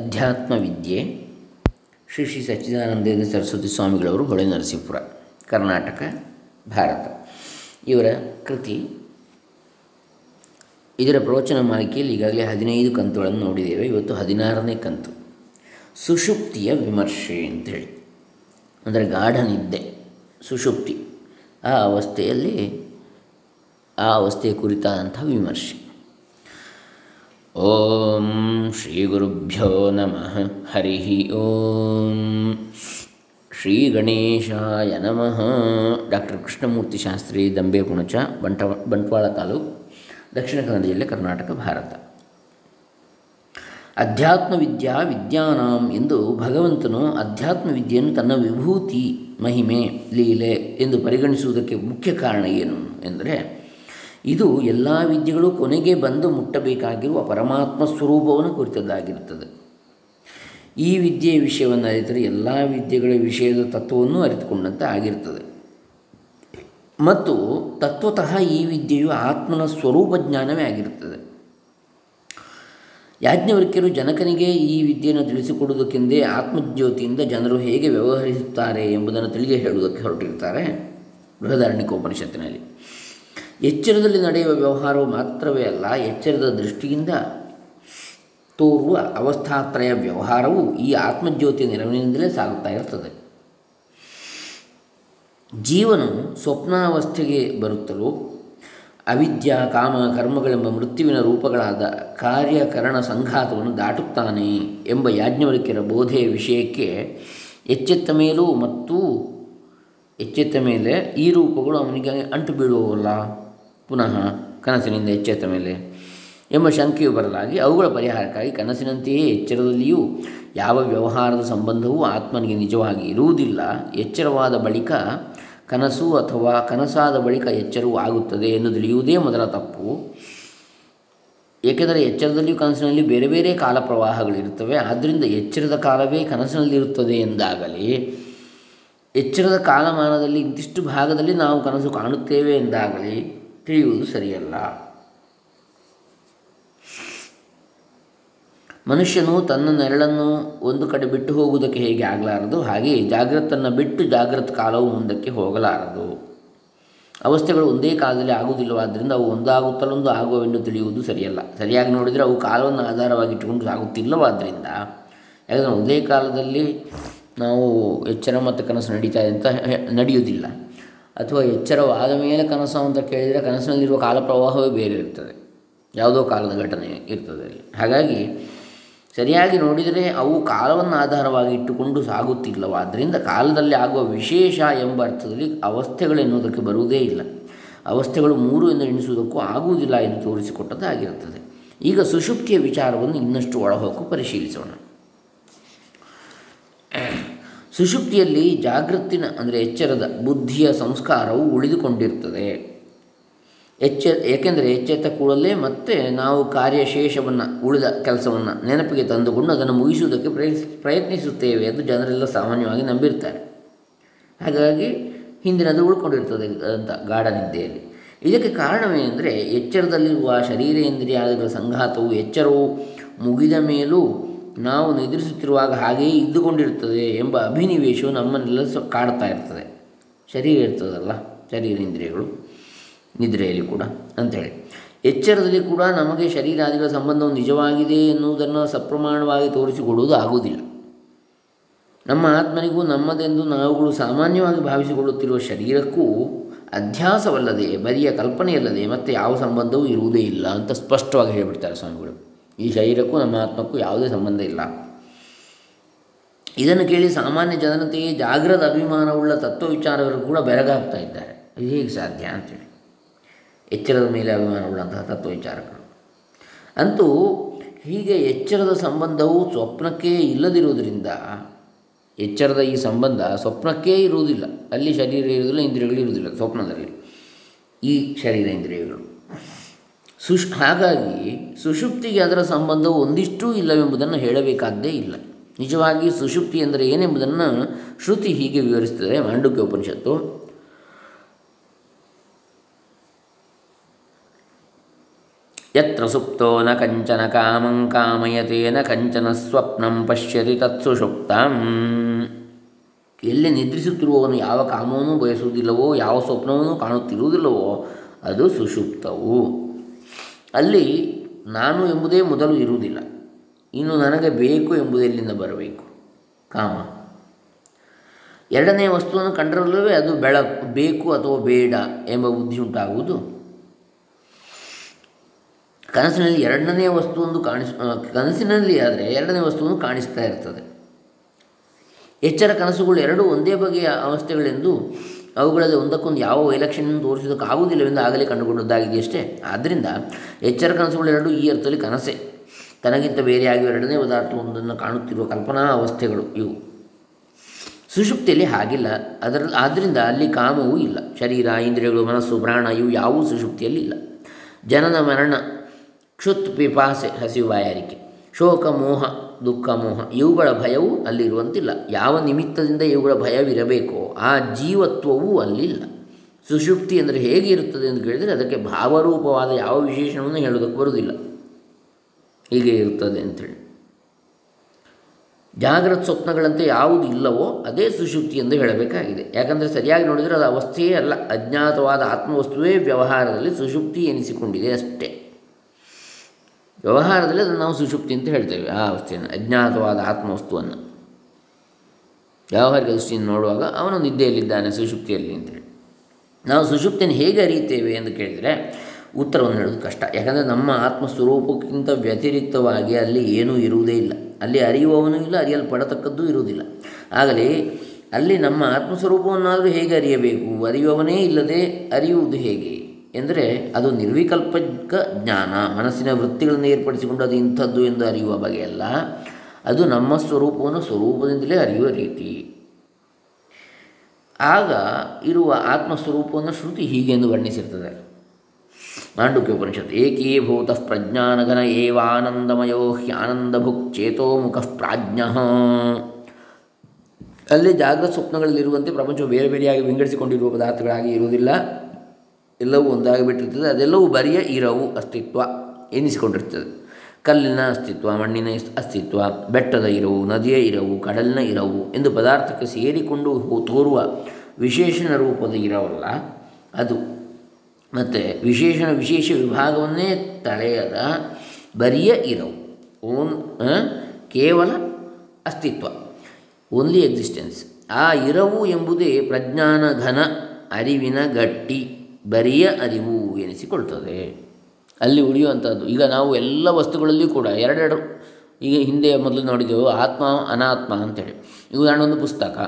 ಅಧ್ಯಾತ್ಮ ವಿದ್ಯೆ ಶ್ರೀ ಶ್ರೀ ಸಚ್ಚಿದಾನಂದೇಂದ್ರ ಸರಸ್ವತಿ ಸ್ವಾಮಿಗಳವರು ಹೊಳೆ ನರಸೀಪುರ, ಕರ್ನಾಟಕ, ಭಾರತ. ಇವರ ಕೃತಿ, ಇದರ ಪ್ರವಚನ ಮಾಲಿಕೆಯಲ್ಲಿ ಈಗಾಗಲೇ ಹದಿನೈದು ಕಂತುಗಳನ್ನು ನೋಡಿದ್ದೇವೆ. ಇವತ್ತು ಹದಿನಾರನೇ ಕಂತು. ಸುಷುಪ್ತಿಯ ವಿಮರ್ಶೆ ಅಂತೇಳಿ ಅಂದರೆ ಗಾಢ ನಿದ್ದೆ, ಸುಷುಪ್ತಿ. ಆ ಅವಸ್ಥೆಯಲ್ಲಿ, ಆ ಅವಸ್ಥೆಯ ಕುರಿತಾದಂಥ ವಿಮರ್ಶೆ. ಓಂ ಶ್ರೀ ಗುರುಭ್ಯೋ ನಮಃ. ಹರಿ ಓಂ. ಶ್ರೀ ಗಣೇಶಾಯ ನಮಃ. ಡಾಕ್ಟರ್ ಕೃಷ್ಣಮೂರ್ತಿ ಶಾಸ್ತ್ರಿ ದಂಬೆ ಕುಣಚ ಬಂಟ, ಬಂಟ್ವಾಳ ತಾಲೂಕು, ದಕ್ಷಿಣ ಕನ್ನಡ ಜಿಲ್ಲೆ ಕರ್ನಾಟಕ, ಭಾರತ. ಅಧ್ಯಾತ್ಮ ವಿದ್ಯಾ ವಿದ್ಯಾನಾಂ ಎಂದು ಭಗವಂತನು ಅಧ್ಯಾತ್ಮ ವಿದ್ಯೆಯನ್ನು ತನ್ನ ವಿಭೂತಿ ಮಹಿಮೆ, ಲೀಲೆ ಎಂದು ಪರಿಗಣಿಸುವುದಕ್ಕೆ ಮುಖ್ಯ ಕಾರಣ ಏನು? ಎಂದರೆ ಇದು ಎಲ್ಲ ವಿದ್ಯೆಗಳು ಕೊನೆಗೆ ಬಂದು ಮುಟ್ಟಬೇಕಾಗಿರುವ ಪರಮಾತ್ಮ ಸ್ವರೂಪವನ್ನು ಕುರಿತದ್ದಾಗಿರುತ್ತದೆ. ಈ ವಿದ್ಯೆಯ ವಿಷಯವನ್ನು ಅರಿತರೆ ಎಲ್ಲ ವಿದ್ಯೆಗಳ ವಿಷಯದ ತತ್ವವನ್ನು ಅರಿತುಕೊಂಡಂತೆ ಆಗಿರ್ತದೆ ಮತ್ತು ತತ್ವತಃ ಈ ವಿದ್ಯೆಯು ಆತ್ಮನ ಸ್ವರೂಪ ಜ್ಞಾನವೇ ಆಗಿರುತ್ತದೆ. ಯಾಜ್ಞವರ್ಕ್ಯರು ಜನಕನಿಗೆ ಈ ವಿದ್ಯೆಯನ್ನು ತಿಳಿಸಿಕೊಡುವುದಕ್ಕೆಂದೇ ಆತ್ಮಜ್ಯೋತಿಯಿಂದ ಜನರು ಹೇಗೆ ವ್ಯವಹರಿಸುತ್ತಾರೆ ಎಂಬುದನ್ನು ತಿಳಿದು ಹೇಳುವುದಕ್ಕೆ ಹೊರಟಿರ್ತಾರೆ ಬೃಹದಾರಣ್ಯಕೋಪನಿಷತ್ತಿನಲ್ಲಿ. ಎಚ್ಚರದಲ್ಲಿ ನಡೆಯುವ ವ್ಯವಹಾರವು ಮಾತ್ರವೇ ಅಲ್ಲ, ಎಚ್ಚರದ ದೃಷ್ಟಿಯಿಂದ ತೋರುವ ಅವಸ್ಥಾತ್ರಯ ವ್ಯವಹಾರವು ಈ ಆತ್ಮಜ್ಯೋತಿಯ ನೆರವಿನಿಂದಲೇ ಸಾಗುತ್ತಾ ಇರ್ತದೆ. ಜೀವನು ಸ್ವಪ್ನಾವಸ್ಥೆಗೆ ಬರುತ್ತಲೋ, ಅವಿದ್ಯಾ, ಕಾಮ, ಕರ್ಮಗಳೆಂಬ ಮೃತ್ಯುವಿನ ರೂಪಗಳಾದ ಕಾರ್ಯಕರಣ ಸಂಘಾತವನ್ನು ದಾಟುತ್ತಾನೆ ಎಂಬ ಯಾಜ್ಞವಲ್ಕ್ಯರ ಬೋಧೆಯ ವಿಷಯಕ್ಕೆ ಎಚ್ಚೆತ್ತ ಮೇಲೂ ಮತ್ತು ಎಚ್ಚೆತ್ತ ಮೇಲೆ ಈ ರೂಪಗಳು ಅವನಿಗೆ ಅಂಟು ಬೀಳುವವಲ್ಲ. ಪುನಃ ಕನಸಿನಿಂದ ಎಚ್ಚೆತ್ತ ಮೇಲೆ ಎಂಬ ಶಂಕೆಯು ಬರಲಾಗಿ ಅವುಗಳ ಪರಿಹಾರಕ್ಕಾಗಿ ಕನಸಿನಂತೆಯೇ ಎಚ್ಚರದಲ್ಲಿಯೂ ಯಾವ ವ್ಯವಹಾರದ ಸಂಬಂಧವೂ ಆತ್ಮನಿಗೆ ನಿಜವಾಗಿ ಇರುವುದಿಲ್ಲ. ಎಚ್ಚರವಾದ ಬಳಿಕ ಕನಸು ಅಥವಾ ಕನಸಾದ ಬಳಿಕ ಎಚ್ಚರವೂ ಆಗುತ್ತದೆ ಎಂದು ತಿಳಿಯುವುದೇ ಮೊದಲ ತಪ್ಪು. ಏಕೆಂದರೆ ಎಚ್ಚರದಲ್ಲಿಯೂ ಕನಸಿನಲ್ಲಿ ಬೇರೆ ಬೇರೆ ಕಾಲ ಪ್ರವಾಹಗಳಿರುತ್ತವೆ ಆದ್ದರಿಂದ ಎಚ್ಚರದ ಕಾಲವೇ ಕನಸಿನಲ್ಲಿರುತ್ತದೆ ಎಂದಾಗಲಿ, ಎಚ್ಚರದ ಕಾಲಮಾನದಲ್ಲಿ ಇಂತಿಷ್ಟು ಭಾಗದಲ್ಲಿ ನಾವು ಕನಸು ಕಾಣುತ್ತೇವೆ ಎಂದಾಗಲಿ ತಿಳಿಯುವುದು ಸರಿಯಲ್ಲ. ಮನುಷ್ಯನು ತನ್ನ ನೆರಳನ್ನು ಒಂದು ಕಡೆ ಬಿಟ್ಟು ಹೋಗುವುದಕ್ಕೆ ಹೇಗೆ ಆಗಲಾರದು? ಹಾಗೆ ಜಾಗ್ರತನ್ನು ಬಿಟ್ಟು ಜಾಗ್ರತ ಕಾಲವು ಮುಂದಕ್ಕೆ ಹೋಗಲಾರದು. ಅವಸ್ಥೆಗಳು ಒಂದೇ ಕಾಲದಲ್ಲಿ ಆಗುವುದಿಲ್ಲವಾದ್ದರಿಂದ ಅವು ಒಂದಾಗುತ್ತಲೊಂದು ಆಗುವವೆಂದು ತಿಳಿಯುವುದು ಸರಿಯಲ್ಲ. ಸರಿಯಾಗಿ ನೋಡಿದರೆ ಅವು ಕಾಲವನ್ನು ಆಧಾರವಾಗಿಟ್ಟುಕೊಂಡು ಸಾಗುತ್ತಿಲ್ಲವಾದ್ದರಿಂದ, ಯಾಕಂದರೆ ಒಂದೇ ಕಾಲದಲ್ಲಿ ನಾವು ಎಚ್ಚರ ಮತ್ತು ಕನಸು ನಡೀತಾ ಅಂತ ನಡೆಯುವುದಿಲ್ಲ. ಅಥವಾ ಎಚ್ಚರವಾದ ಮೇಲೆ ಕನಸು ಅಂತ ಕೇಳಿದರೆ ಕನಸಿನಲ್ಲಿರುವ ಕಾಲ ಪ್ರವಾಹವೇ ಬೇರೆ ಇರ್ತದೆ. ಯಾವುದೋ ಕಾಲದ ಘಟನೆ ಇರ್ತದೆ ಅಲ್ಲಿ. ಹಾಗಾಗಿ ಸರಿಯಾಗಿ ನೋಡಿದರೆ ಅವು ಕಾಲವನ್ನು ಆಧಾರವಾಗಿ ಇಟ್ಟುಕೊಂಡು ಸಾಗುತ್ತಿಲ್ಲವಾದ್ದರಿಂದ ಕಾಲದಲ್ಲಿ ಆಗುವ ವಿಶೇಷ ಎಂಬ ಅರ್ಥದಲ್ಲಿ ಅವಸ್ಥೆಗಳು ಎನ್ನುವುದಕ್ಕೆ ಬರುವುದೇ ಇಲ್ಲ. ಅವಸ್ಥೆಗಳು ಮೂರು ಎಂದು ಎಣಿಸುವುದಕ್ಕೂ ಆಗುವುದಿಲ್ಲ ಎಂದು ತೋರಿಸಿಕೊಟ್ಟದ್ದಾಗಿರುತ್ತದೆ. ಈಗ ಸುಷುಪ್ತಿಯ ವಿಚಾರವನ್ನು ಇನ್ನಷ್ಟು ಒಳಹೊಕ್ಕು ಪರಿಶೀಲಿಸೋಣ. ಸುಷುಪ್ತಿಯಲ್ಲಿ ಜಾಗೃತಿನ, ಅಂದರೆ ಎಚ್ಚರದ, ಬುದ್ಧಿಯ ಸಂಸ್ಕಾರವು ಉಳಿದುಕೊಂಡಿರ್ತದೆ. ಎಚ್ಚ, ಏಕೆಂದರೆ ಎಚ್ಚೆತ್ತ ಕೂಡಲೇ ಮತ್ತೆ ನಾವು ಕಾರ್ಯಶೇಷವನ್ನು, ಉಳಿದ ಕೆಲಸವನ್ನು ನೆನಪಿಗೆ ತಂದುಕೊಂಡು ಅದನ್ನು ಮುಗಿಸುವುದಕ್ಕೆ ಪ್ರಯತ್ನ, ಪ್ರಯತ್ನಿಸುತ್ತೇವೆ ಎಂದು ಜನರೆಲ್ಲ ಸಾಮಾನ್ಯವಾಗಿ ನಂಬಿರ್ತಾರೆ. ಹಾಗಾಗಿ ಹಿಂದಿನದು ಉಳ್ಕೊಂಡಿರ್ತದೆ ಅಂತ ಗಾಢ ನಿದ್ದೆಯಲ್ಲಿ ಇದಕ್ಕೆ ಕಾರಣವೇನೆಂದರೆ ಎಚ್ಚರದಲ್ಲಿರುವ ಶರೀರೇಂದ್ರಿಯಾದಿಗಳ ಸಂಘಾತವು ಎಚ್ಚರವು ಮುಗಿದ ಮೇಲೂ ನಾವು ನಿದ್ರಿಸುತ್ತಿರುವಾಗ ಹಾಗೆಯೇ ಇದ್ದುಕೊಂಡಿರುತ್ತದೆ ಎಂಬ ಅಭಿನಿವೇಶವು ನಮ್ಮನ್ನೆಲ್ಲ ಸ ಕಾಡ್ತಾ ಇರ್ತದೆ. ಶರೀರ ಇರ್ತದಲ್ಲ, ಶರೀರ ಇಂದ್ರಿಯಗಳು, ನಿದ್ರೆಯಲ್ಲಿ ಕೂಡ ಅಂಥೇಳಿ. ಎಚ್ಚರದಲ್ಲಿ ಕೂಡ ನಮಗೆ ಶರೀರಾದಿಗಳ ಸಂಬಂಧವು ನಿಜವಾಗಿದೆ ಎನ್ನುವುದನ್ನು ಸಪ್ರಮಾಣವಾಗಿ ತೋರಿಸಿಕೊಡುವುದು ಆಗುವುದಿಲ್ಲ. ನಮ್ಮ ಆತ್ಮನಿಗೂ ನಮ್ಮದೆಂದು ನಾವುಗಳು ಸಾಮಾನ್ಯವಾಗಿ ಭಾವಿಸಿಕೊಳ್ಳುತ್ತಿರುವ ಶರೀರಕ್ಕೂ ಅಧ್ಯಾಸವಲ್ಲದೆ, ಬರಿಯ ಕಲ್ಪನೆಯಲ್ಲದೆ ಮತ್ತು ಯಾವ ಸಂಬಂಧವೂ ಇರುವುದೇ ಇಲ್ಲ ಅಂತ ಸ್ಪಷ್ಟವಾಗಿ ಹೇಳಿಬಿಡ್ತಾರೆ ಸ್ವಾಮಿಗಳು. ಈ ಶರೀರಕ್ಕೂ ನಮ್ಮ ಆತ್ಮಕ್ಕೂ ಯಾವುದೇ ಸಂಬಂಧ ಇಲ್ಲ. ಇದನ್ನು ಕೇಳಿ ಸಾಮಾನ್ಯ ಜನತೆಯೇ ಜಾಗೃತ ಅಭಿಮಾನವುಳ್ಳ ತತ್ವ ವಿಚಾರಗಳು ಕೂಡ ಬೆರಗಾಗ್ತಾ ಇದ್ದಾರೆ. ಇದು ಹೇಗೆ ಸಾಧ್ಯ ಅಂತೇಳಿ. ಎಚ್ಚರದ ಮೇಲೆ ಅಭಿಮಾನವುಳ್ಳಂತಹ ತತ್ವ ವಿಚಾರಗಳು ಅಂತೂ ಹೀಗೆ ಎಚ್ಚರದ ಸಂಬಂಧವು ಸ್ವಪ್ನಕ್ಕೇ ಇಲ್ಲದಿರುವುದರಿಂದ, ಎಚ್ಚರದ ಈ ಸಂಬಂಧ ಸ್ವಪ್ನಕ್ಕೇ ಇರುವುದಿಲ್ಲ. ಅಲ್ಲಿ ಶರೀರ ಇರುವುದಿಲ್ಲ, ಇಂದ್ರಿಯಗಳು ಇರುವುದಿಲ್ಲ, ಸ್ವಪ್ನದಲ್ಲಿ. ಈ ಶರೀರ ಇಂದ್ರಿಯಗಳು. ಸುಶ್, ಹಾಗಾಗಿ ಸುಷುಪ್ತಿಗೆ ಅದರ ಸಂಬಂಧವು ಒಂದಿಷ್ಟೂ ಇಲ್ಲವೆಂಬುದನ್ನು ಹೇಳಬೇಕಾದ್ದೇ ಇಲ್ಲ. ನಿಜವಾಗಿ ಸುಷುಪ್ತಿ ಎಂದರೆ ಏನೆಂಬುದನ್ನು ಶ್ರುತಿ ಹೀಗೆ ವಿವರಿಸುತ್ತದೆ. ಮಾಂಡುಕ್ಯ ಉಪನಿಷತ್ತು. ಯತ್ರ ಸುಪ್ತೋ ನ ಕಂಚನ ಕಾಮಂ ಕಾಮಯತೆ, ನ ಕಂಚನ ಸ್ವಪ್ನಂ ಪಶ್ಯತಿ ತತ್ ಸುಷುಪ್ತಂ. ಎಲ್ಲಿ ನಿದ್ರಿಸುತ್ತಿರುವವನು ಯಾವ ಕಾಮವನ್ನು ಬಯಸುವುದಿಲ್ಲವೋ, ಯಾವ ಸ್ವಪ್ನವನ್ನು ಕಾಣುತ್ತಿರುವುದಿಲ್ಲವೋ, ಅದು ಸುಷುಪ್ತವು. ಅಲ್ಲಿ ನಾನು ಎಂಬುದೇ ಮೊದಲು ಇರುವುದಿಲ್ಲ. ಇನ್ನು ನನಗೆ ಬೇಕು ಎಂಬುದು ಎಲ್ಲಿಂದ ಬರಬೇಕು. ಕಾಮ. ಎರಡನೇ ವಸ್ತುವನ್ನು ಕಂಡರಲ್ಲವೇ ಅದು ಬೆಳ, ಬೇಕು ಅಥವಾ ಬೇಡ ಎಂಬ ಬುದ್ಧಿ ಉಂಟಾಗುವುದು. ಕನಸಿನಲ್ಲಿ ಎರಡನೇ ವಸ್ತುವೊಂದು ಕಾಣಿಸ್ ಕನಸಿನಲ್ಲಿ ಆದರೆ ಎರಡನೇ ವಸ್ತುವನ್ನು ಕಾಣಿಸ್ತಾ ಇರ್ತದೆ. ಎಚ್ಚರ ಕನಸುಗಳು ಎರಡೂ ಒಂದೇ ಬಗೆಯ ಅವಸ್ಥೆಗಳೆಂದು ಅವುಗಳಲ್ಲಿ ಒಂದಕ್ಕೊಂದು ಯಾವ ವೈಲಕ್ಷಣ್ಯ ತೋರಿಸೋದಕ್ಕಾಗುವುದಿಲ್ಲವೆಂದು ಆಗಲೇ ಕಂಡುಕೊಂಡದ್ದಾಗಿದೆಯಷ್ಟೇ ಆದ್ದರಿಂದ ಎಚ್ಚರ ಕನಸುಗಳು ಎರಡೂ ಈ ಅರ್ಥದಲ್ಲಿ ಕನಸೆ. ತನಗಿಂತ ಬೇರೆಯಾಗಿ ಎರಡನೇ ಪದಾರ್ಥವೊಂದನ್ನು ಕಾಣುತ್ತಿರುವ ಕಲ್ಪನಾ ಅವಸ್ಥೆಗಳು ಇವು. ಸುಷುಪ್ತಿಯಲ್ಲಿ ಹಾಗಿಲ್ಲ. ಅದರ ಆದ್ದರಿಂದ ಅಲ್ಲಿ ಕಾಮವೂ ಇಲ್ಲ. ಶರೀರ, ಇಂದ್ರಿಯಗಳು, ಮನಸ್ಸು, ಪ್ರಾಣ ಇವು ಯಾವುವು ಸುಷುಪ್ತಿಯಲ್ಲಿ ಇಲ್ಲ. ಜನನ, ಮರಣ, ಕ್ಷುತ್, ಪಿಪಾಸೆ, ಹಸಿವು, ಬಾಯಾರಿಕೆ, ಶೋಕ, ಮೋಹ, ದುಃಖ, ಮೋಹ ಇವುಗಳ ಭಯವೂ ಅಲ್ಲಿರುವಂತಿಲ್ಲ. ಯಾವ ನಿಮಿತ್ತದಿಂದ ಇವುಗಳ ಭಯವಿರಬೇಕೋ ಆ ಜೀವತ್ವವೂ ಅಲ್ಲಿಲ್ಲ. ಸುಷುಪ್ತಿ ಅಂದರೆ ಹೇಗೆ ಇರುತ್ತದೆ ಎಂದು ಕೇಳಿದರೆ ಅದಕ್ಕೆ ಭಾವರೂಪವಾದ ಯಾವ ವಿಶೇಷಣವನ್ನು ಹೇಳೋದಕ್ಕೆ ಬರುವುದಿಲ್ಲ. ಹೀಗೆ ಇರುತ್ತದೆ ಅಂತೇಳಿ ಜಾಗ್ರತ ಸ್ವಪ್ನಗಳಂತೆ ಯಾವುದು ಇಲ್ಲವೋ ಅದೇ ಸುಶುಕ್ತಿ ಎಂದು ಹೇಳಬೇಕಾಗಿದೆ. ಯಾಕಂದರೆ ಸರಿಯಾಗಿ ನೋಡಿದರೆ ಅದು ಅವಸ್ಥೆಯೇ ಅಲ್ಲ. ಅಜ್ಞಾತವಾದ ಆತ್ಮವಸ್ತುವೇ ವ್ಯವಹಾರದಲ್ಲಿ ಸುಶುಕ್ತಿ ಎನಿಸಿಕೊಂಡಿದೆ ಅಷ್ಟೇ. ವ್ಯವಹಾರದಲ್ಲಿ ಅದನ್ನು ನಾವು ಸುಶುಕ್ತಿ ಅಂತ ಹೇಳ್ತೇವೆ ಆ ಅವಸ್ಥೆಯನ್ನು, ಅಜ್ಞಾತವಾದ ಆತ್ಮವಸ್ತುವನ್ನು. ವ್ಯಾವಹಾರಿಕ ದೃಷ್ಟಿಯನ್ನು ನೋಡುವಾಗ ಅವನು ನಿದ್ದೆಯಲ್ಲಿದ್ದಾನೆ ಸುಷುಪ್ತಿಯಲ್ಲಿ ಅಂತೇಳಿ ನಾವು ಸುಷುಪ್ತಿಯನ್ನು ಹೇಗೆ ಅರಿಯುತ್ತೇವೆ ಎಂದು ಕೇಳಿದರೆ ಉತ್ತರವನ್ನು ಹೇಳೋದು ಕಷ್ಟ. ಯಾಕಂದರೆ ನಮ್ಮ ಆತ್ಮಸ್ವರೂಪಕ್ಕಿಂತ ವ್ಯತಿರಿಕ್ತವಾಗಿ ಅಲ್ಲಿ ಏನೂ ಇರುವುದೇ ಇಲ್ಲ. ಅಲ್ಲಿ ಅರಿಯುವವನು ಇಲ್ಲ ಅರಿಯಲ್ಪಡತಕ್ಕದ್ದು ಇರುವುದಿಲ್ಲ. ಆಗಲೇ ಅಲ್ಲಿ ನಮ್ಮ ಆತ್ಮಸ್ವರೂಪವನ್ನಾದರೂ ಹೇಗೆ ಅರಿಯಬೇಕು? ಅರಿಯುವವನೇ ಇಲ್ಲದೆ ಅರಿಯುವುದು ಹೇಗೆ? ಎಂದರೆ ಅದು ನಿರ್ವಿಕಲ್ಪಕ ಜ್ಞಾನ. ಮನಸ್ಸಿನ ವೃತ್ತಿಗಳನ್ನು ಏರ್ಪಡಿಸಿಕೊಂಡು ಅದು ಇಂಥದ್ದು ಎಂದು ಅರಿಯುವ ಬಗೆಯಲ್ಲ. ಅದು ನಮ್ಮ ಸ್ವರೂಪವನ್ನು ಸ್ವರೂಪದಿಂದಲೇ ಅರಿಯುವ ರೀತಿ. ಆಗ ಇರುವ ಆತ್ಮಸ್ವರೂಪವನ್ನು ಶ್ರುತಿ ಹೀಗೆಂದು ವರ್ಣಿಸಿರ್ತದೆ. ಮಾಂಡುಕ್ಯ ಉಪನಿಷತ್ ಏಕೀಭೂತ ಪ್ರಜ್ಞಾನಗನ ಏವಾನಂದಮಯೋ ಹ್ಯಾನಂದಭುಕ್ ಚೇತೋ ಮುಖ ಪ್ರಾಜ್ಞ. ಅಲ್ಲಿ ಜಾಗೃತ ಸ್ವಪ್ನಗಳಲ್ಲಿರುವಂತೆ ಪ್ರಪಂಚವು ಬೇರೆ ಬೇರೆಯಾಗಿ ವಿಂಗಡಿಸಿಕೊಂಡಿರುವ ಪದಾರ್ಥಗಳಾಗಿ ಇರುವುದಿಲ್ಲ. ಎಲ್ಲವೂ ಒಂದಾಗಿಬಿಟ್ಟಿರ್ತದೆ. ಅದೆಲ್ಲವೂ ಬರಿಯ ಇರವು ಅಸ್ತಿತ್ವ ಎನಿಸಿಕೊಂಡಿರ್ತದೆ ಕಲ್ಲಿನ ಅಸ್ತಿತ್ವ, ಮಣ್ಣಿನ ಅಸ್ತಿತ್ವ, ಬೆಟ್ಟದ ಇರವು, ನದಿಯ ಇರವು, ಕಡಲಿನ ಇರವು ಎಂದು ಪದಾರ್ಥಕ್ಕೆ ಸೇರಿಕೊಂಡು ತೋರುವ ವಿಶೇಷಣ ರೂಪದ ಇರವಲ್ಲ, ಅದು. ಮತ್ತು ವಿಶೇಷಣ ವಿಶೇಷ ವಿಭಾಗವನ್ನೇ ತಳೆಯದ ಬರಿಯ ಇರವು. ಓನ್ ಕೇವಲ ಅಸ್ತಿತ್ವ. ಓನ್ಲಿ ಎಕ್ಸಿಸ್ಟೆನ್ಸ್ ಆ ಇರವು ಎಂಬುದೇ ಪ್ರಜ್ಞಾನ ಘನ, ಅರಿವಿನ ಗಟ್ಟಿ, ಬರಿಯ ಅರಿವು ಎನಿಸಿಕೊಳ್ತದೆ. ಅಲ್ಲಿ ಉಳಿಯುವಂಥದ್ದು ಈಗ ನಾವು ಎಲ್ಲ ವಸ್ತುಗಳಲ್ಲಿಯೂ ಕೂಡ ಎರಡೆರಡು, ಈಗ ಹಿಂದೆ ಮೊದಲು ನೋಡಿದೆವು ಆತ್ಮ, ಅನಾತ್ಮ ಅಂತೇಳಿ. ಉದಾಹರಣೆ ಒಂದು ಪುಸ್ತಕ.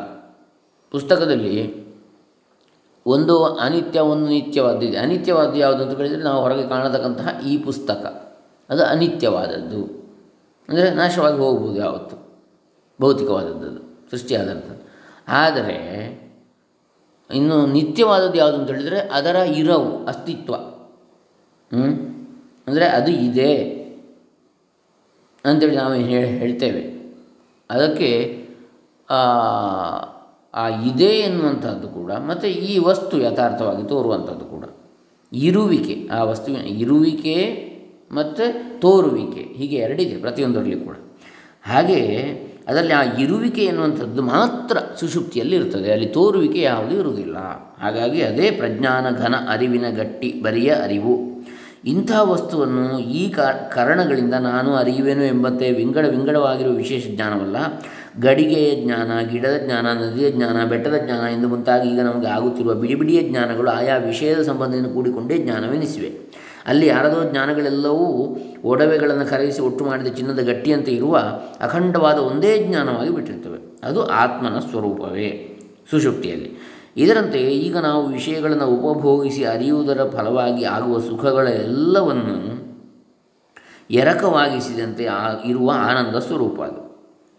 ಪುಸ್ತಕದಲ್ಲಿ ಒಂದು ಅನಿತ್ಯ, ಒಂದು ನಿತ್ಯವಾದದ್ದು ಅನಿತ್ಯವಾದ ಯಾವುದು ಅಂತ ಕೇಳಿದರೆ ನಾವು ಹೊರಗೆ ಕಾಣತಕ್ಕಂತಹ ಈ ಪುಸ್ತಕ. ಅದು ಅನಿತ್ಯವಾದದ್ದು. ಅಂದರೆ ನಾಶವಾಗಿ ಹೋಗ್ಬೋದು ಯಾವತ್ತು. ಭೌತಿಕವಾದದ್ದು ಸೃಷ್ಟಿಯಾದಂಥದ್ದು. ಆದರೆ ಇನ್ನು ನಿತ್ಯವಾದದ್ದು ಯಾವುದು ಅಂತ ಹೇಳಿದರೆ ಅದರ ಇರವು, ಅಸ್ತಿತ್ವ. ಅಂದರೆ ಅದು ಇದೆ ಅಂತೇಳಿ ನಾವು ಹೇಳಿ ಹೇಳ್ತೇವೆ. ಅದಕ್ಕೆ, ಆ ಇದೆ ಎನ್ನುವಂಥದ್ದು ಕೂಡ ಮತ್ತು ಈ ವಸ್ತು ಯಥಾರ್ಥವಾಗಿ ತೋರುವಂಥದ್ದು ಕೂಡ. ಇರುವಿಕೆ, ಆ ವಸ್ತುವಿನ ಇರುವಿಕೆ ಮತ್ತು ತೋರುವಿಕೆ, ಹೀಗೆ ಎರಡಿದೆ ಪ್ರತಿಯೊಂದರಲ್ಲಿ ಕೂಡ. ಹಾಗೆ ಅದರಲ್ಲಿ ಆ ಇರುವಿಕೆ ಎನ್ನುವಂಥದ್ದು ಮಾತ್ರ ಸುಷುಪ್ತಿಯಲ್ಲಿ ಇರ್ತದೆ, ಅಲ್ಲಿ ತೋರುವಿಕೆ ಯಾವುದೂ ಇರುವುದಿಲ್ಲ. ಹಾಗಾಗಿ ಅದೇ ಪ್ರಜ್ಞಾನ ಘನ ಅರಿವಿನ ಗಟ್ಟಿ ಬರಿಯ ಅರಿವು. ಇಂಥ ವಸ್ತುವನ್ನು ಈ ಕರಣಗಳಿಂದ ನಾನು ಅರಿಯುವೆನು ಎಂಬಂತೆ ವಿಂಗಡ ವಿಂಗಡವಾಗಿರುವ ವಿಶೇಷ ಜ್ಞಾನವಲ್ಲ. ಗಡಿಗೆಯ ಜ್ಞಾನ, ಗಿಡದ ಜ್ಞಾನ, ನದಿಯ ಜ್ಞಾನ, ಬೆಟ್ಟದ ಜ್ಞಾನ ಎಂದು ಮುಂತಾಗಿ ಈಗ ನಮಗೆ ಆಗುತ್ತಿರುವ ಬಿಡಿ ಬಿಡಿಯ ಜ್ಞಾನಗಳು ಆಯಾ ವಿಷಯದ ಸಂಬಂಧದಿಂದ ಕೂಡಿಕೊಂಡೇ ಜ್ಞಾನವೆನಿಸಿವೆ. ಅಲ್ಲಿ ಯಾರದೋ ಜ್ಞಾನಗಳೆಲ್ಲವೂ ಒಡವೆಗಳನ್ನು ಕರಗಿಸಿ ಒಟ್ಟು ಮಾಡಿದ ಚಿನ್ನದ ಗಟ್ಟಿಯಂತೆ ಇರುವ ಅಖಂಡವಾದ ಒಂದೇ ಜ್ಞಾನವಾಗಿ ಬಿಟ್ಟಿರ್ತವೆ ಅದು ಆತ್ಮನ ಸ್ವರೂಪವೇ. ಸುಷುಪ್ತಿಯಲ್ಲಿ ಇದರಂತೆ ಈಗ ನಾವು ವಿಷಯಗಳನ್ನು ಉಪಭೋಗಿಸಿ ಅರಿಯುವುದರ ಫಲವಾಗಿ ಆಗುವ ಸುಖಗಳೆಲ್ಲವನ್ನು ಎರಕವಾಗಿಸಿದಂತೆ ಆ ಇರುವ ಆನಂದ ಸ್ವರೂಪ ಅದು.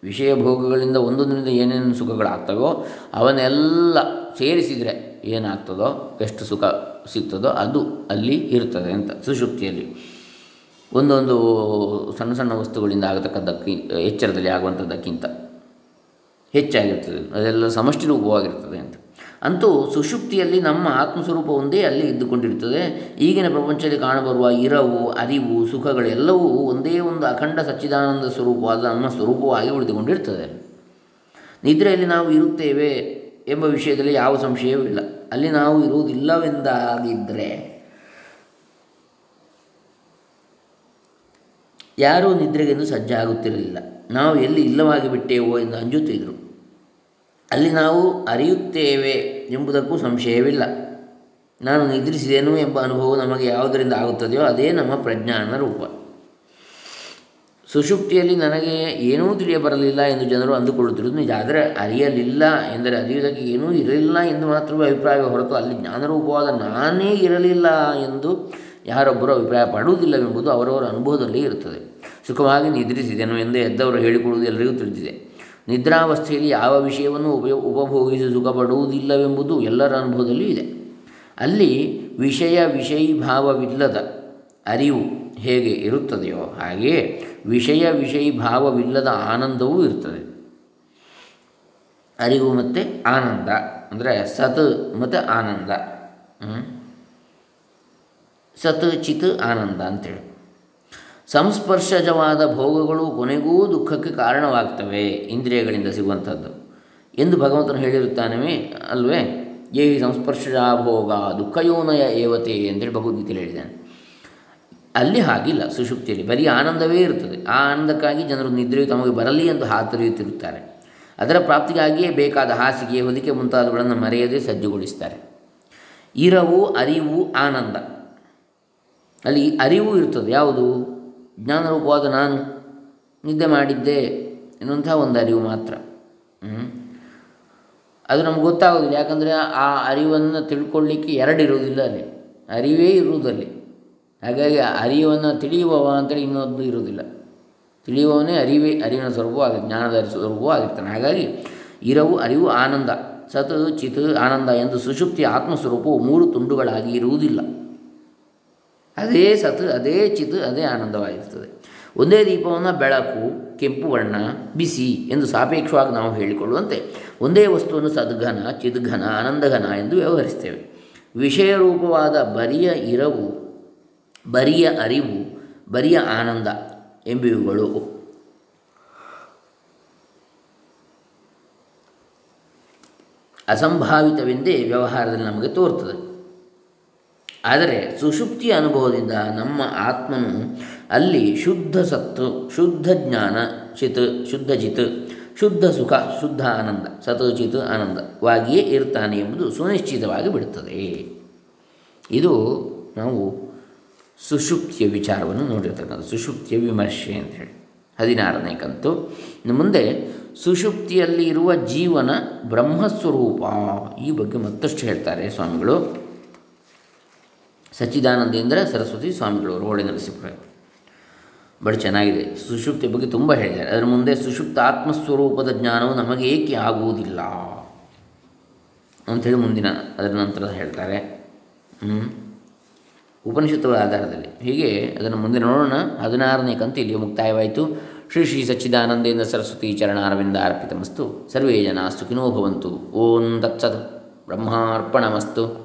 ವಿಷಯ ಭೋಗಗಳಿಂದ ಒಂದೊಂದರಿಂದ ಏನೇನು ಸುಖಗಳಾಗ್ತವೋ ಅವನ್ನೆಲ್ಲ ಸೇರಿಸಿದರೆ ಏನಾಗ್ತದೋ, ಎಷ್ಟು ಸುಖ ಸಿಗ್ತದೋ ಅದು ಅಲ್ಲಿ ಇರ್ತದೆ ಅಂತ ಸುಶುಕ್ತಿಯಲ್ಲಿ ಒಂದೊಂದು ಸಣ್ಣ ಸಣ್ಣ ವಸ್ತುಗಳಿಂದ ಆಗತಕ್ಕದ್ದಕ್ಕಿ, ಎಚ್ಚರದಲ್ಲಿ ಆಗುವಂಥದ್ದಕ್ಕಿಂತ. ಹೆಚ್ಚಾಗಿರ್ತದೆ. ಅದೆಲ್ಲ ಸಮಷ್ಟಿ ರೂಪವಾಗಿರ್ತದೆ ಅಂತ. ಅಂತೂ ಸುಷುಪ್ತಿಯಲ್ಲಿ ನಮ್ಮ ಆತ್ಮಸ್ವರೂಪ ಒಂದೇ ಅಲ್ಲಿ ಇದ್ದುಕೊಂಡಿರ್ತದೆ. ಈಗಿನ ಪ್ರಪಂಚದಲ್ಲಿ ಕಾಣಬರುವ ಇರವು, ಅರಿವು, ಸುಖಗಳೆಲ್ಲವೂ ಒಂದೇ ಒಂದು ಅಖಂಡ ಸಚ್ಚಿದಾನಂದ ಸ್ವರೂಪವಾದ ನಮ್ಮ ಸ್ವರೂಪವಾಗಿ ಉಳಿದುಕೊಂಡಿರ್ತದೆ. ನಿದ್ರೆಯಲ್ಲಿ ನಾವು ಇರುತ್ತೇವೆ ಎಂಬ ವಿಷಯದಲ್ಲಿ ಯಾವ ಸಂಶಯವೂ ಇಲ್ಲ. ಅಲ್ಲಿ ನಾವು ಇರುವುದಿಲ್ಲವೆಂದಾಗಿದ್ದರೆ ಯಾರೂ ನಿದ್ರೆಗೆಂದು ಸಜ್ಜಾಗುತ್ತಿರಲಿಲ್ಲ ನಾವು ಎಲ್ಲಿ ಇಲ್ಲವಾಗಿ ಬಿಟ್ಟೇವೋ ಎಂದು ಅಂಜುತ್ತಿದ್ದರು ಅಲ್ಲಿ ನಾವು ಅರಿಯುತ್ತೇವೆ ಎಂಬುದಕ್ಕೂ ಸಂಶಯವಿಲ್ಲ. ನಾನು ನಿದ್ರಿಸಿದೆನು ಎಂಬ ಅನುಭವ ನಮಗೆ ಯಾವುದರಿಂದ ಆಗುತ್ತದೆಯೋ ಅದೇ ನಮ್ಮ ಪ್ರಜ್ಞಾನ ರೂಪ. ಸುಷುಪ್ತಿಯಲ್ಲಿ ನನಗೆ ಏನೂ ತಿಳಿಯಬರಲಿಲ್ಲ ಎಂದು ಜನರು ಅಂದುಕೊಳ್ಳುತ್ತಿರುವುದು ನಿಜ. ಆದರೆ ಅರಿಯಲಿಲ್ಲ ಎಂದರೆ ಅರಿಯುವುದಕ್ಕೆ ಏನೂ ಇರಲಿಲ್ಲ ಎಂದು ಮಾತ್ರವೇ ಅಭಿಪ್ರಾಯ ಹೊರತು ಅಲ್ಲಿ ಜ್ಞಾನರೂಪವಾದ ನಾನೇ ಇರಲಿಲ್ಲ ಎಂದು ಯಾರೊಬ್ಬರು ಅಭಿಪ್ರಾಯ ಪಡುವುದಿಲ್ಲವೆಂಬುದು ಅವರವರ ಅನುಭವದಲ್ಲಿ ಇರುತ್ತದೆ. ಸುಖವಾಗಿ ನಿದ್ರಿಸಿದೆನು ಎಂದು ಎದ್ದವರು ಹೇಳಿಕೊಳ್ಳುವುದು ಎಲ್ಲರಿಗೂ ತಿಳಿದಿದೆ. ನಿದ್ರಾವಸ್ಥೆಯಲ್ಲಿ ಯಾವ ವಿಷಯವನ್ನು ಉಪಯೋ, ಉಪಭೋಗಿಸಿ ಸುಖಪಡುವುದಿಲ್ಲವೆಂಬುದು ಎಲ್ಲರ ಅನುಭವದಲ್ಲೂ ಇದೆ. ಅಲ್ಲಿ ವಿಷಯ ವಿಷಯೀಭಾವವಿಲ್ಲದ ಅರಿವು ಹೇಗೆ ಇರುತ್ತದೆಯೋ ಹಾಗೆಯೇ ವಿಷಯ ವಿಷಯೀಭಾವವಿಲ್ಲದ ಆನಂದವೂ ಇರ್ತದೆ ಅರಿವು ಮತ್ತು ಆನಂದ, ಅಂದರೆ ಸತ್ ಮತ್ತು ಆನಂದ ಸತ್ ಚಿತ್ ಆನಂದ ಅಂತೇಳಿ. ಸಂಸ್ಪರ್ಶಜವಾದ ಭೋಗಗಳು ಕೊನೆಗೂ ದುಃಖಕ್ಕೆ ಕಾರಣವಾಗ್ತವೆ ಇಂದ್ರಿಯಗಳಿಂದ ಸಿಗುವಂಥದ್ದು. ಎಂದು ಭಗವಂತನು ಹೇಳಿರುತ್ತಾನೆ ಅಲ್ವೇ? ಏ ಸಂಸ್ಪರ್ಶಜಾ ಭೋಗ ದುಃಖಯೋನಯ ಏವತೆ ಅಂತೇಳಿ ಭಗವದ್ಗೀತೆಯಲ್ಲಿ ಹೇಳಿದ್ದಾನೆ. ಅಲ್ಲಿ ಹಾಗಿಲ್ಲ ಸುಷುಪ್ತಿಯಲ್ಲಿ. ಬರೀ ಆನಂದವೇ ಇರುತ್ತದೆ ಆ ಆನಂದಕ್ಕಾಗಿ ಜನರು ನಿದ್ರೆಯು ತಮಗೆ ಬರಲಿ ಎಂದು ಹಾತೊರೆಯುತ್ತಿರುತ್ತಾರೆ. ಅದರ ಪ್ರಾಪ್ತಿಗಾಗಿಯೇ ಬೇಕಾದ ಹಾಸಿಗೆ ಹೊದಿಕೆ ಮುಂತಾದವುಗಳನ್ನು ಮರೆಯದೆ ಸಜ್ಜುಗೊಳಿಸ್ತಾರೆ ಇರವು, ಅರಿವು, ಆನಂದ. ಅಲ್ಲಿ ಅರಿವು ಇರ್ತದೆ. ಯಾವುದು? ಜ್ಞಾನರೂಪವಾದ ನಾನು ನಿದ್ದೆ ಮಾಡಿದ್ದೆ ಎನ್ನುವಂಥ ಒಂದು ಅರಿವು ಮಾತ್ರ. ಅದು ನಮ್ಗೆ ಗೊತ್ತಾಗೋದಿಲ್ಲ. ಯಾಕಂದರೆ ಆ ಅರಿವನ್ನು ತಿಳ್ಕೊಳ್ಳಿಕ್ಕೆ ಎರಡು ಇರುವುದಿಲ್ಲ ಅಲ್ಲಿ. ಅರಿವೇ ಇರುವುದಲ್ಲಿ. ಹಾಗಾಗಿ ಅರಿವನ್ನು ತಿಳಿಯುವವ ಅಂತೇಳಿ ಇನ್ನೊಂದು ಇರುವುದಿಲ್ಲ. ತಿಳಿಯುವವನೇ ಅರಿವೇ, ಅರಿವಿನ ಸ್ವರೂಪವಾಗಿ ಜ್ಞಾನದ ಸ್ವರೂಪವೂ ಆಗಿರ್ತಾನೆ. ಹಾಗಾಗಿ ಇರವು, ಅರಿವು, ಆನಂದ. ಸತ್ ಚಿತ್ ಆನಂದ ಎಂದು ಸುಷುಪ್ತಿ ಆತ್ಮಸ್ವರೂಪವು ಮೂರು ತುಂಡುಗಳಾಗಿ ಇರುವುದಿಲ್ಲ. ಅದೇ ಸತ್ ಅದೇ ಚಿತ್ ಅದೇ ಆನಂದವಾಗಿರ್ತದೆ ಒಂದೇ ದೀಪವನ್ನು ಬೆಳಕು, ಕೆಂಪು ಬಣ್ಣ ಬಿಸಿ ಎಂದು ಸಾಪೇಕ್ಷವಾಗಿ ನಾವು ಹೇಳಿಕೊಳ್ಳುವಂತೆ. ಒಂದೇ ವಸ್ತುವನ್ನು ಸದ್ಘನ, ಚಿದ್ಘನ, ಆನಂದಘನ ಎಂದು ವ್ಯವಹರಿಸ್ತೇವೆ. ವಿಷಯ ರೂಪವಾದ ಬರಿಯ ಇರವು, ಬರಿಯ ಅರಿವು, ಬರಿಯ ಆನಂದ ಎಂಬಿವುಗಳು. ಅಸಂಭಾವಿತವೆಂದೇ ವ್ಯವಹಾರದಲ್ಲಿ ನಮಗೆ ತೋರ್ತದೆ ಆದರೆ ಸುಷುಪ್ತಿಯ ಅನುಭವದಿಂದ ನಮ್ಮ ಆತ್ಮನು ಅಲ್ಲಿ ಶುದ್ಧ ಸತ್ತು, ಶುದ್ಧ ಜ್ಞಾನ ಚಿತ್, ಶುದ್ಧ ಚಿತ್, ಶುದ್ಧ ಸುಖ, ಶುದ್ಧ ಆನಂದ ಸತಚಿತ್ ಆನಂದವಾಗಿಯೇ ಇರ್ತಾನೆ ಎಂಬುದು ಸುನಿಶ್ಚಿತವಾಗಿ ಬಿಡುತ್ತದೆ. ಇದು ನಾವು ಸುಷುಪ್ತಿಯ ವಿಚಾರವನ್ನು ನೋಡಿರ್ತಕ್ಕಂಥ ಸುಷುಪ್ತಿಯ ವಿಮರ್ಶೆ ಅಂತ ಹೇಳಿ ಹದಿನಾರನೇ ಕಂತು. ಇನ್ನು ಮುಂದೆ ಸುಷುಪ್ತಿಯಲ್ಲಿ ಇರುವ ಜೀವನ ಬ್ರಹ್ಮಸ್ವರೂಪ ಈ ಬಗ್ಗೆ ಮತ್ತಷ್ಟು ಹೇಳ್ತಾರೆ ಸ್ವಾಮಿಗಳು. ಸಚ್ಚಿದಾನಂದೇಂದ್ರ ಸರಸ್ವತಿ ಸ್ವಾಮಿಗಳವರು, ಹೊಳೆ ನರಸೀಪುರ ಬಹಳ ಚೆನ್ನಾಗಿದೆ. ಸುಷುಪ್ತಿ ಬಗ್ಗೆ ತುಂಬ ಹೇಳಿದ್ದಾರೆ. ಅದರ ಮುಂದೆ ಸುಷುಪ್ತ ಆತ್ಮಸ್ವರೂಪದ ಜ್ಞಾನವು ನಮಗೆ ಏಕೆ ಆಗುವುದಿಲ್ಲ ಅಂಥೇಳಿ ಮುಂದಿನ, ಅದರ ನಂತರ ಹೇಳ್ತಾರೆ. ಉಪನಿಷತ್ತುಗಳ ಆಧಾರದಲ್ಲಿ. ಹೀಗೆ ಅದನ್ನು ಮುಂದೆ ನೋಡೋಣ. ಹದಿನಾರನೇ ಕಂತು ಇಲ್ಲಿ ಮುಕ್ತಾಯವಾಯಿತು. ಶ್ರೀ ಶ್ರೀ ಸಚ್ಚಿದಾನಂದೇಂದ್ರ ಸರಸ್ವತಿ ಚರಣಾರವಿಂದ ಅರ್ಪಿತಮಸ್ತು ಸರ್ವೇ ಜನ ಸುಖಿನೋ ಭವಂತು. ಓಂ ತತ್ಸತ್. ಬ್ರಹ್ಮಾರ್ಪಣಮಸ್ತು.